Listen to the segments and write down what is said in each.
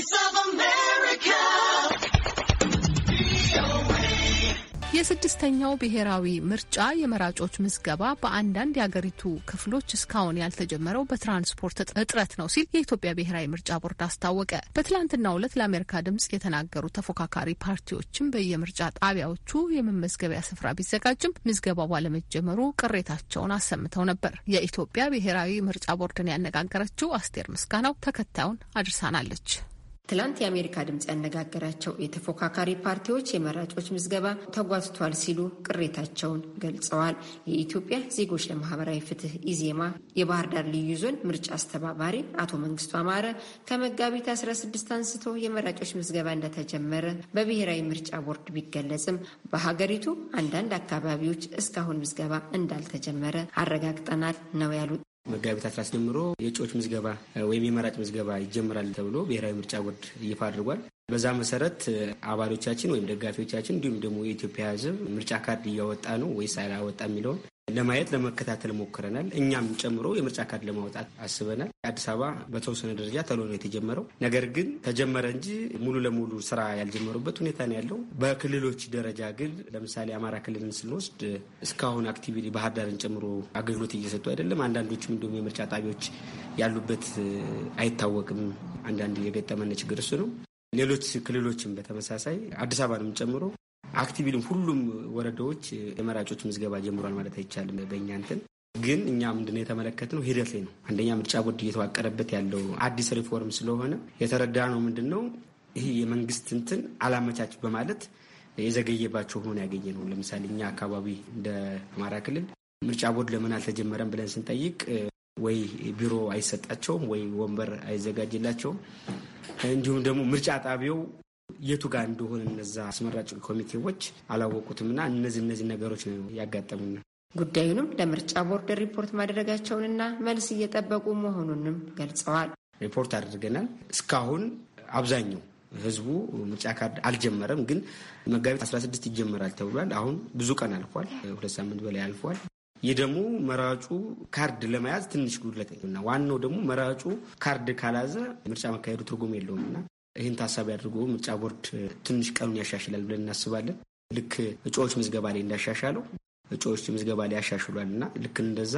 Voice of America. የስድስተኛው ብሔራዊ ምርጫ የመራጮች ምዝገባ በአንዳንድ የአገሪቱ ክፍሎች እስካሁን ያልተጀመረው በትራንስፖርት እጥረት ነው ሲል የኢትዮጵያ ብሔራዊ ምርጫ ቦርድ አስታወቀ። በትላንትናው ዕለት ለአሜሪካ ድምጽ የተናገሩ ተፎካካሪ ፓርቲዎችም በየምርጫ ጣቢያዎቹ የመመዝገቢያ ስፍራ ቢዘጋጅም ምዝገባው ባለመጀመሩ ቅሬታቸውን አሰምተው ነበር። የኢትዮጵያ ብሔራዊ ምርጫ ቦርድን ያነጋገረችው አስቴር ምስጋናው ተከታዩን አድርሳናለች። ትላንት የአሜሪካ ድምፅ ያነጋገራቸው የተፎካካሪ ፓርቲዎች የመራጮች ምዝገባ ተጓትቷል ሲሉ ቅሬታቸውን ገልጸዋል። የኢትዮጵያ ዜጎች ለማህበራዊ ፍትህ ኢዜማ የባህር ዳር ልዩ ዞን ምርጫ አስተባባሪ አቶ መንግስቱ አማረ ከመጋቢት 16 አንስቶ የመራጮች ምዝገባ እንደተጀመረ በብሔራዊ ምርጫ ቦርድ ቢገለጽም በሀገሪቱ አንዳንድ አካባቢዎች እስካሁን ምዝገባ እንዳልተጀመረ አረጋግጠናል ነው ያሉት። መጋቢት አስራ ጀምሮ የእጩዎች ምዝገባ ወይም የመራጭ ምዝገባ ይጀምራል ተብሎ ብሔራዊ ምርጫ ቦርድ ይፋ አድርጓል። በዛ መሰረት አባሎቻችን ወይም ደጋፊዎቻችን እንዲሁም ደግሞ የኢትዮጵያ ሕዝብ ምርጫ ካርድ እያወጣ ነው ወይስ አላወጣ የሚለውን ለማየት ለመከታተል ሞክረናል። እኛም ጨምሮ የምርጫ ካርድ ለማውጣት አስበናል። አዲስ አበባ በተወሰነ ደረጃ ተሎ ነው የተጀመረው። ነገር ግን ተጀመረ እንጂ ሙሉ ለሙሉ ስራ ያልጀመሩበት ሁኔታ ነው ያለው። በክልሎች ደረጃ ግን ለምሳሌ አማራ ክልልን ስንወስድ እስካሁን actually ባህር ዳርን ጨምሮ አገልግሎት እየሰጡ አይደለም። አንዳንዶችም እንዲሁም የምርጫ ጣቢያዎች ያሉበት አይታወቅም። አንዳንድ የገጠመን ችግር እሱ ነው። ሌሎች ክልሎችም በተመሳሳይ አዲስ አበባንም ጨምሮ አክቲቪልም ሁሉም ወረዳዎች የመራጮች ምዝገባ ጀምሯል ማለት አይቻልም። በእኛ እንትን ግን እኛ ምንድነው የተመለከትነው ሂደት ላይ ነው። አንደኛ ምርጫ ቦርድ እየተዋቀረበት ያለው አዲስ ሪፎርም ስለሆነ የተረዳ ነው ምንድን ነው ይህ የመንግስት እንትን አላመቻች በማለት የዘገየባቸው ሆኖ ያገኘ ነው። ለምሳሌ እኛ አካባቢ እንደ አማራ ክልል ምርጫ ቦርድ ለምን አልተጀመረም ብለን ስንጠይቅ ወይ ቢሮ አይሰጣቸውም ወይ ወንበር አይዘጋጅላቸውም እንዲሁም ደግሞ ምርጫ ጣቢያው የቱ ጋር እንደሆነ እነዛ አስመራጭ ኮሚቴዎች አላወቁትም እና እነዚህ እነዚህ ነገሮች ነው ያጋጠሙና ጉዳዩንም ለምርጫ ቦርድ ሪፖርት ማድረጋቸውንና መልስ እየጠበቁ መሆኑንም ገልጸዋል። ሪፖርት አድርገናል። እስካሁን አብዛኛው ህዝቡ ምርጫ ካርድ አልጀመረም፣ ግን መጋቢት 16 ይጀመራል ተብሏል። አሁን ብዙ ቀን አልፏል። ሁለት ሳምንት በላይ አልፏል። ይህ ደግሞ መራጩ ካርድ ለመያዝ ትንሽ ጉድለት እና ዋናው ደግሞ መራጩ ካርድ ካልያዘ ምርጫ መካሄዱ ትርጉም የለውም እና ይህን ታሳቢ አድርጎ ምርጫ ቦርድ ትንሽ ቀኑን ያሻሽላል ብለን እናስባለን። ልክ እጩዎች ምዝገባ ላይ እንዳሻሻለው እጩዎች ምዝገባ ላይ ያሻሽሏል እና ልክ እንደዛ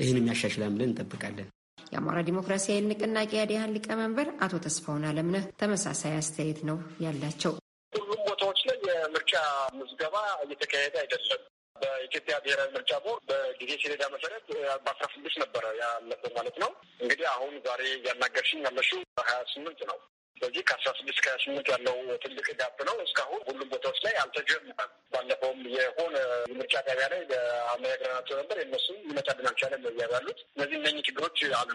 ይህንም ያሻሽላል ብለን እንጠብቃለን። የአማራ ዲሞክራሲያዊ ንቅናቄ አዴኃን ሊቀመንበር አቶ ተስፋሁን አለምነህ ተመሳሳይ አስተያየት ነው ያላቸው። ሁሉም ቦታዎች ላይ የምርጫ ምዝገባ እየተካሄደ አይደለም። በኢትዮጵያ ብሔራዊ ምርጫ ቦርድ በጊዜ ሰሌዳ መሰረት በአስራ ስድስት ነበረ ያለበት ማለት ነው። እንግዲህ አሁን ዛሬ እያናገርሽኝ ያለሽው ሀያ ስምንት ነው። ስለዚህ ከአስራ ስድስት ከሀያ ስምንት ያለው ትልቅ gap ነው። እስካሁን ሁሉም ቦታዎች ላይ አልተጀመረም። ባለፈውም የሆነ የምርጫ ጣቢያ ላይ አነጋግረናቸው ነበር። የነሱም ሊመጣልን አልቻለም እያሉ ያሉት እነዚህ እነኚህ ችግሮች አሉ።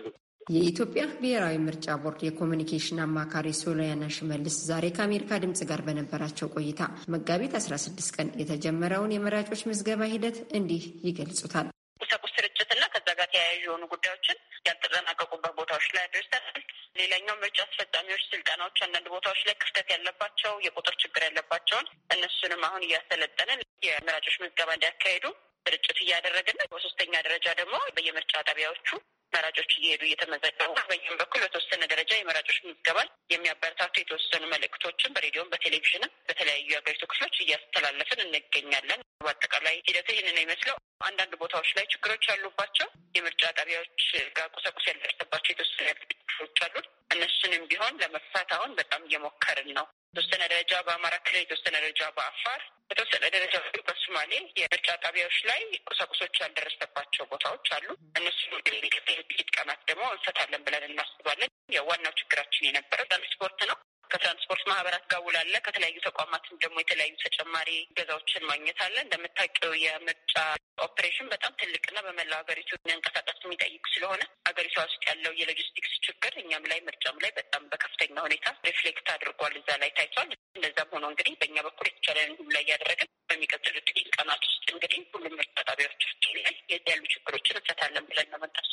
የኢትዮጵያ ብሔራዊ ምርጫ ቦርድ የኮሚኒኬሽን አማካሪ ሶሊያና ሽመልስ ዛሬ ከአሜሪካ ድምጽ ጋር በነበራቸው ቆይታ መጋቢት 16 ቀን የተጀመረውን የመራጮች ምዝገባ ሂደት እንዲህ ይገልጹታል። ቁሳቁስ ስርጭትና ከዛ ጋር ተያያዥ የሆኑ ጉዳዮችን ያልተጠናቀቁበት ቦታዎች ላይ አድርሰናል። ሌላኛው ምርጫ አስፈጻሚዎች ስልጠናዎች አንዳንድ ቦታዎች ላይ ክፍተት ያለባቸው የቁጥር ችግር ያለባቸውን እነሱንም አሁን እያሰለጠንን የመራጮች ምዝገባ እንዲያካሄዱ ስርጭት እያደረግን በሶስተኛ ደረጃ ደግሞ በየምርጫ ጣቢያዎቹ መራጮች እየሄዱ እየተመዘገቡ በይህም በኩል በተወሰነ ደረጃ የመራጮች ምዝገባን የሚያበረታቱ የተወሰኑ መልእክቶችን በሬዲዮም በቴሌቪዥንም በተለያዩ የሀገሪቱ ክፍሎች እያስተላለፍን እንገኛለን። በአጠቃላይ ሂደቱ ይህንን ይመስለው። አንዳንድ ቦታዎች ላይ ችግሮች ያሉባቸው የምርጫ ጣቢያዎች ጋር ቁሳቁስ ያልደረሰባቸው የተወሰኑ ክፍሎች አሉ። እነሱንም ቢሆን ለመፍታት አሁን በጣም እየሞከርን ነው። የተወሰነ ደረጃ በአማራ ክልል፣ የተወሰነ ደረጃ በአፋር፣ በተወሰነ ደረጃ በሶማሌ የምርጫ ጣቢያዎች ላይ ቁሳቁሶች ያልደረሰባቸው ቦታዎች አሉ። እነሱ ጥቂት ቀናት ደግሞ እንፈታለን ብለን እናስባለን። ዋናው ችግራችን የነበረው ትራንስፖርት ነው። ከትራንስፖርት ማህበራት ጋር ውል አለ ከተለያዩ ተቋማትም ደግሞ የተለያዩ ተጨማሪ እገዛዎችን ማግኘት አለ። እንደምታውቂው የምርጫ ኦፕሬሽን በጣም ትልቅና በመላው ሀገሪቱ መንቀሳቀስ የሚጠይቅ ስለሆነ ሀገሪቷ ውስጥ ያለው የሎጂስቲክስ ችግር እኛም ላይ ምርጫም ላይ በጣም በከፍተኛ ሁኔታ reflect አድርጓል፣ እዛ ላይ ታይቷል። እንደዛም ሆኖ እንግዲህ በእኛ በኩል የተቻለን ሁሉ ላይ እያደረግን በሚቀጥሉ ጥቂት ቀናት ውስጥ እንግዲህ ሁሉም ምርጫ ጣቢያዎቻችን ላይ ያሉ ችግሮችን እንፈታለን ብለን መጣሱ።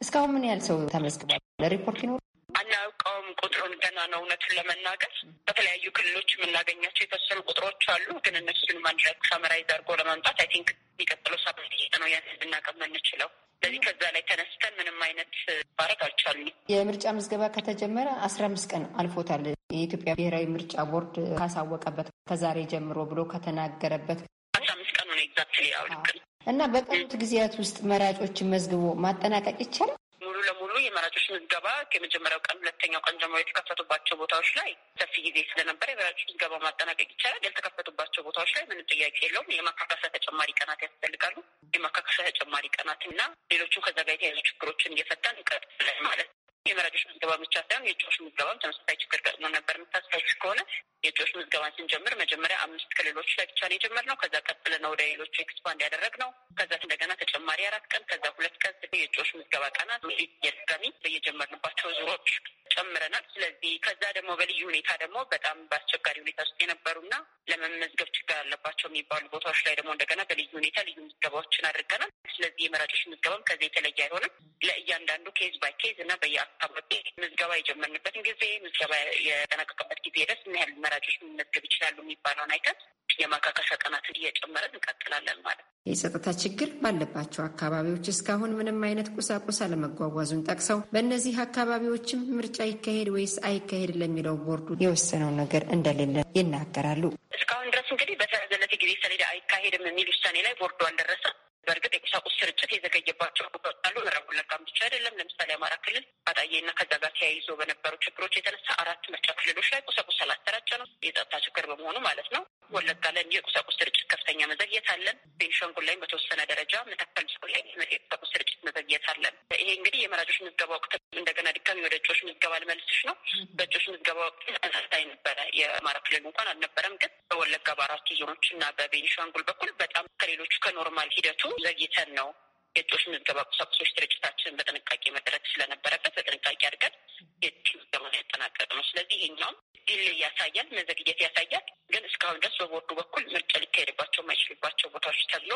እስካሁን ምን ያህል ሰው ተመዝግቧል? ለሪፖርት ይኖሩ አናውቀውም። ቁጥሩን ገና ነው እውነቱን ለመናገር በተለያዩ ክልሎች የምናገኛቸው የተወሰኑ ቁጥሮች አሉ። ግን እነሱን ማድረግ summarize አድርጎ ለማምጣት I think የሚቀጥለው ሳምንት ነው ያን ልናቀም የምንችለው። ስለዚህ ከዛ ላይ ተነስተን ምንም አይነት ማድረግ አልቻልንም። የምርጫ ምዝገባ ከተጀመረ አስራ አምስት ቀን አልፎታል። የኢትዮጵያ ብሔራዊ ምርጫ ቦርድ ካሳወቀበት ከዛሬ ጀምሮ ብሎ ከተናገረበት አስራ አምስት ቀኑ ነው exactly ልክ ነው። እና በቀሩት ጊዜያት ውስጥ መራጮችን መዝግቦ ማጠናቀቅ ይቻላል። ሙሉ ለሙሉ የመራጮች ምዝገባ ከመጀመሪያው ቀን ሁለተኛው ቀን ጀምሮ የተከፈቱባቸው ቦታዎች ላይ ሰፊ ጊዜ ስለነበረ የመራጮች ምዝገባ ማጠናቀቅ ይቻላል። ያልተከፈቱባቸው ቦታዎች ላይ ምንም ጥያቄ የለውም። የማካካሻ ተጨማሪ ቀናት ያስፈልጋሉ። የማካካሻ ተጨማሪ ቀናት እና ሌሎቹም ከዛ ጋር የተያዙ ችግሮችን እየፈታን እንቀጥላለን ማለት ነው። የመራጮች ምዝገባ ብቻ ሳይሆን የእጩዎች ምዝገባም ተመሳሳይ ችግር ገጥሞ ነበር። የምታስታውሱ ከሆነ የእጩዎች ምዝገባን ስንጀምር መጀመሪያ አምስት ክልሎች ላይ ብቻ ነው የጀመርነው። ከዛ ቀጥለን ወደ ሌሎቹ expand ያደረግነው። ከዛ እንደገና ተጨማሪ አራት ቀን፣ ከዛ ሁለት ቀን የእጩዎች ምዝገባ ቀናት የድጋሚ በየጀመርንባቸው ዙሮች ጨምረናል። ስለዚህ ከዛ ደግሞ በልዩ ሁኔታ ደግሞ በጣም በአስቸጋሪ ሁኔታ ውስጥ የነበሩና ለመመዝገብ ችግር አለባቸው የሚባሉ ቦታዎች ላይ ደግሞ እንደገና በልዩ ሁኔታ ልዩ ምዝገባዎችን አድርገናል። ስለዚህ የመራጮች ምዝገባም ከዚህ የተለየ አይሆንም። ለእያንዳንዱ case by case እና በየአካባቢ ምዝገባ የጀመርንበትን ጊዜ ምዝገባ የተጠናቀቀበት ጊዜ ድረስ ምን ያህል መራጮች መመዝገብ ይችላሉ የሚባለውን አይተን የማካካሻ ቀናትን እየጨመረን እንቀጥላለን ማለት ነው። የጸጥታ ችግር ባለባቸው አካባቢዎች እስካሁን ምንም አይነት ቁሳቁስ አለመጓጓዙን ጠቅሰው በእነዚህ አካባቢዎችም ምርጫ ይካሄድ ወይስ አይካሄድ ለሚለው ቦርዱ የወሰነው ነገር እንደሌለ ይናገራሉ። እስካሁን ድረስ እንግዲህ በተያዘለት ጊዜ ሰሌዳ አይካሄድም የሚል ውሳኔ ላይ ቦርዱ አልደረሰም። በእርግጥ የቁሳቁስ ስርጭት የዘገየባቸው አሉ። ምዕራብ ወለጋም ብቻ አይደለም። ለምሳሌ አማራ ክልል አጣዬና ከዛ ጋር ተያይዞ በነበሩ ችግሮች የተነሳ አራት ምርጫ ክልሎች ላይ ቁሳቁስ አላሰራጨ ነው የጸጥታ ችግር በመሆኑ ማለት ነው። ወለጋ ላይ የቁሳቁስ ስርጭት ከፍተኛ መዘግየት አለን። ቤንሻንጉል ላይም በተወሰነ ደረጃ መተከል ላይ የቁሳቁስ ስርጭት መዘግየት አለን። ይሄ እንግዲህ የመራጮች ምዝገባ ወቅት እንደገና ድጋሚ ወደ እጩዎች ምዝገባ ልመልስሽ ነው። በእጩዎች ምዝገባ ወቅት ተመሳሳይ ነበረ። የአማራ ክልል እንኳን አልነበረም፣ ግን በወለጋ በአራቱ ዞኖች እና በቤኒሻንጉል በኩል በጣም ከሌሎቹ ከ normal ሂደቱ ዘግይተን ነው የእጩዎች ምዝገባ ቁሳቁሶች ስርጭታችንን በጥንቃቄ መደረግ ስለነበረበት በጥንቃቄ አድርገን የእጩ ምዝገባን ያጠናቀቅነው። ስለዚህ ይሄኛውም delay ያሳያል፣ መዘግየት ያሳያል። ግን እስካሁን ድረስ በቦርዱ በኩል ምርጫ ሊካሄድባቸው የማይችልባቸው ቦታዎች ተብሎ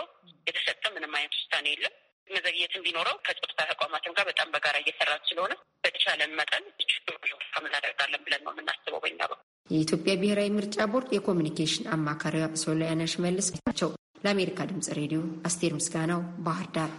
የተሰጠ ምንም አይነት ውሳኔ የለም። መዘግየትን ቢኖረው ከጸጥታ ተቋማትም ጋር በጣም በጋራ እየሰራን ስለሆነ በተቻለን መጠን እናደርጋለን ብለን ነው የምናስበው በኛ በኩል። የኢትዮጵያ ብሔራዊ ምርጫ ቦርድ የኮሚኒኬሽን አማካሪዋ ሶሊያና ሽመልስ ናቸው። ለአሜሪካ ድምጽ ሬዲዮ አስቴር ምስጋናው ባህር ዳር